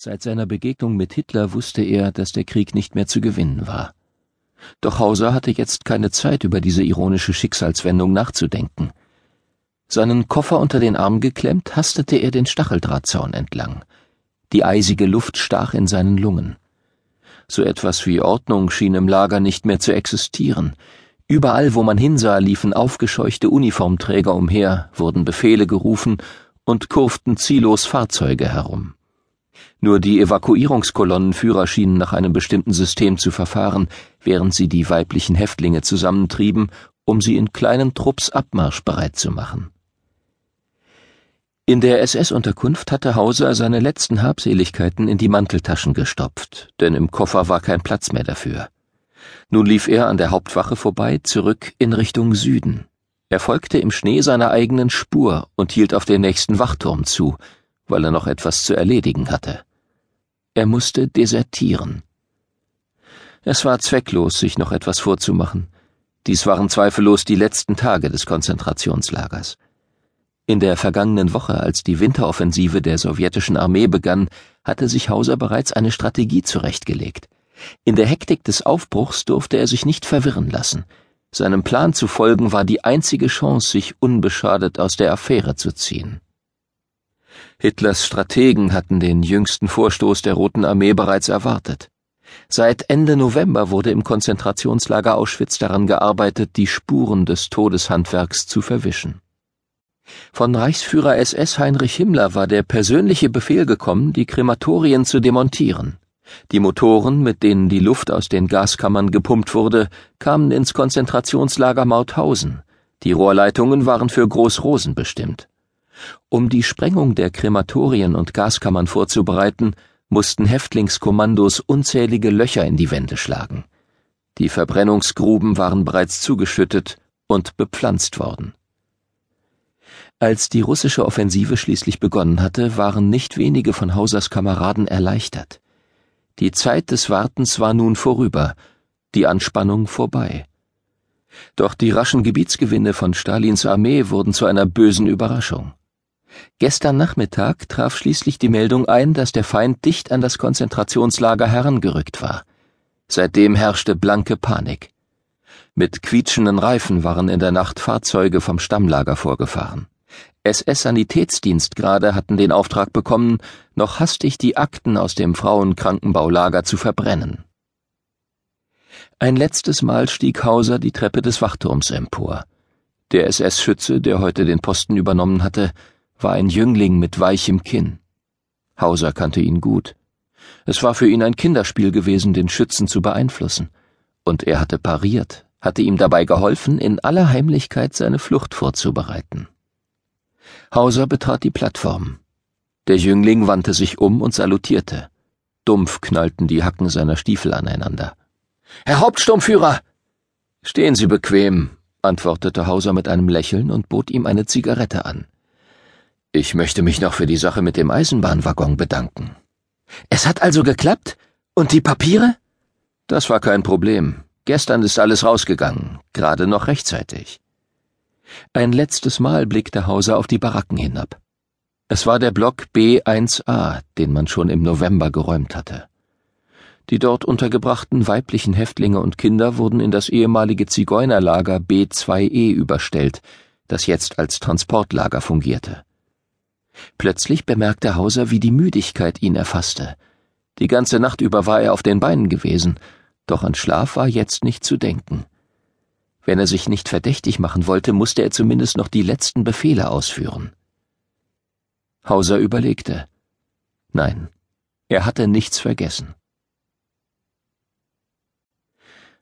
Seit seiner Begegnung mit Hitler wusste er, dass der Krieg nicht mehr zu gewinnen war. Doch Hauser hatte jetzt keine Zeit, über diese ironische Schicksalswendung nachzudenken. Seinen Koffer unter den Arm geklemmt, hastete er den Stacheldrahtzaun entlang. Die eisige Luft stach in seinen Lungen. So etwas wie Ordnung schien im Lager nicht mehr zu existieren. Überall, wo man hinsah, liefen aufgescheuchte Uniformträger umher, wurden Befehle gerufen und kurften ziellos Fahrzeuge herum. Nur die Evakuierungskolonnenführer schienen nach einem bestimmten System zu verfahren, während sie die weiblichen Häftlinge zusammentrieben, um sie in kleinen Trupps abmarschbereit zu machen. In der SS-Unterkunft hatte Hauser seine letzten Habseligkeiten in die Manteltaschen gestopft, denn im Koffer war kein Platz mehr dafür. Nun lief er an der Hauptwache vorbei, zurück in Richtung Süden. Er folgte im Schnee seiner eigenen Spur und hielt auf den nächsten Wachturm zu, weil er noch etwas zu erledigen hatte. Er musste desertieren. Es war zwecklos, sich noch etwas vorzumachen. Dies waren zweifellos die letzten Tage des Konzentrationslagers. In der vergangenen Woche, als die Winteroffensive der sowjetischen Armee begann, hatte sich Hauser bereits eine Strategie zurechtgelegt. In der Hektik des Aufbruchs durfte er sich nicht verwirren lassen. Seinem Plan zu folgen war die einzige Chance, sich unbeschadet aus der Affäre zu ziehen. Hitlers Strategen hatten den jüngsten Vorstoß der Roten Armee bereits erwartet. Seit Ende November wurde im Konzentrationslager Auschwitz daran gearbeitet, die Spuren des Todeshandwerks zu verwischen. Von Reichsführer SS Heinrich Himmler war der persönliche Befehl gekommen, die Krematorien zu demontieren. Die Motoren, mit denen die Luft aus den Gaskammern gepumpt wurde, kamen ins Konzentrationslager Mauthausen. Die Rohrleitungen waren für Großrosen bestimmt. Um die Sprengung der Krematorien und Gaskammern vorzubereiten, mussten Häftlingskommandos unzählige Löcher in die Wände schlagen. Die Verbrennungsgruben waren bereits zugeschüttet und bepflanzt worden. Als die russische Offensive schließlich begonnen hatte, waren nicht wenige von Hausers Kameraden erleichtert. Die Zeit des Wartens war nun vorüber, die Anspannung vorbei. Doch die raschen Gebietsgewinne von Stalins Armee wurden zu einer bösen Überraschung. Gestern Nachmittag traf schließlich die Meldung ein, dass der Feind dicht an das Konzentrationslager herangerückt war. Seitdem herrschte blanke Panik. Mit quietschenden Reifen waren in der Nacht Fahrzeuge vom Stammlager vorgefahren. SS-Sanitätsdienstgrade hatten den Auftrag bekommen, noch hastig die Akten aus dem Frauenkrankenbaulager zu verbrennen. Ein letztes Mal stieg Hauser die Treppe des Wachturms empor. Der SS-Schütze, der heute den Posten übernommen hatte, war ein Jüngling mit weichem Kinn. Hauser kannte ihn gut. Es war für ihn ein Kinderspiel gewesen, den Schützen zu beeinflussen. Und er hatte pariert, hatte ihm dabei geholfen, in aller Heimlichkeit seine Flucht vorzubereiten. Hauser betrat die Plattform. Der Jüngling wandte sich um und salutierte. Dumpf knallten die Hacken seiner Stiefel aneinander. Herr Hauptsturmführer! Stehen Sie bequem, antwortete Hauser mit einem Lächeln und bot ihm eine Zigarette an. Ich möchte mich noch für die Sache mit dem Eisenbahnwaggon bedanken. Es hat also geklappt? Und die Papiere? Das war kein Problem. Gestern ist alles rausgegangen, gerade noch rechtzeitig. Ein letztes Mal blickte Hauser auf die Baracken hinab. Es war der Block B1a, den man schon im November geräumt hatte. Die dort untergebrachten weiblichen Häftlinge und Kinder wurden in das ehemalige Zigeunerlager B2e überstellt, das jetzt als Transportlager fungierte. Plötzlich bemerkte Hauser, wie die Müdigkeit ihn erfasste. Die ganze Nacht über war er auf den Beinen gewesen, doch an Schlaf war jetzt nicht zu denken. Wenn er sich nicht verdächtig machen wollte, musste er zumindest noch die letzten Befehle ausführen. Hauser überlegte. Nein, er hatte nichts vergessen.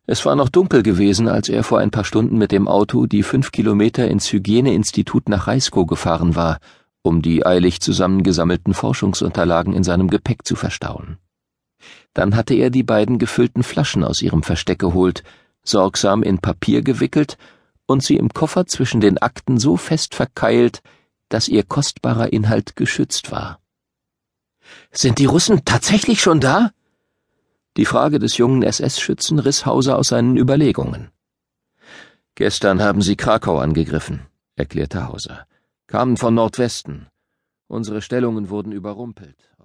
Es war noch dunkel gewesen, als er vor ein paar Stunden mit dem Auto die fünf Kilometer ins Hygieneinstitut nach Reiskow gefahren war um die eilig zusammengesammelten Forschungsunterlagen in seinem Gepäck zu verstauen. Dann hatte er die beiden gefüllten Flaschen aus ihrem Versteck geholt, sorgsam in Papier gewickelt und sie im Koffer zwischen den Akten so fest verkeilt, dass ihr kostbarer Inhalt geschützt war. Sind die Russen tatsächlich schon da? Die Frage des jungen SS-Schützen riss Hauser aus seinen Überlegungen. Gestern haben sie Krakau angegriffen, erklärte Hauser kamen von Nordwesten. Unsere Stellungen wurden überrumpelt.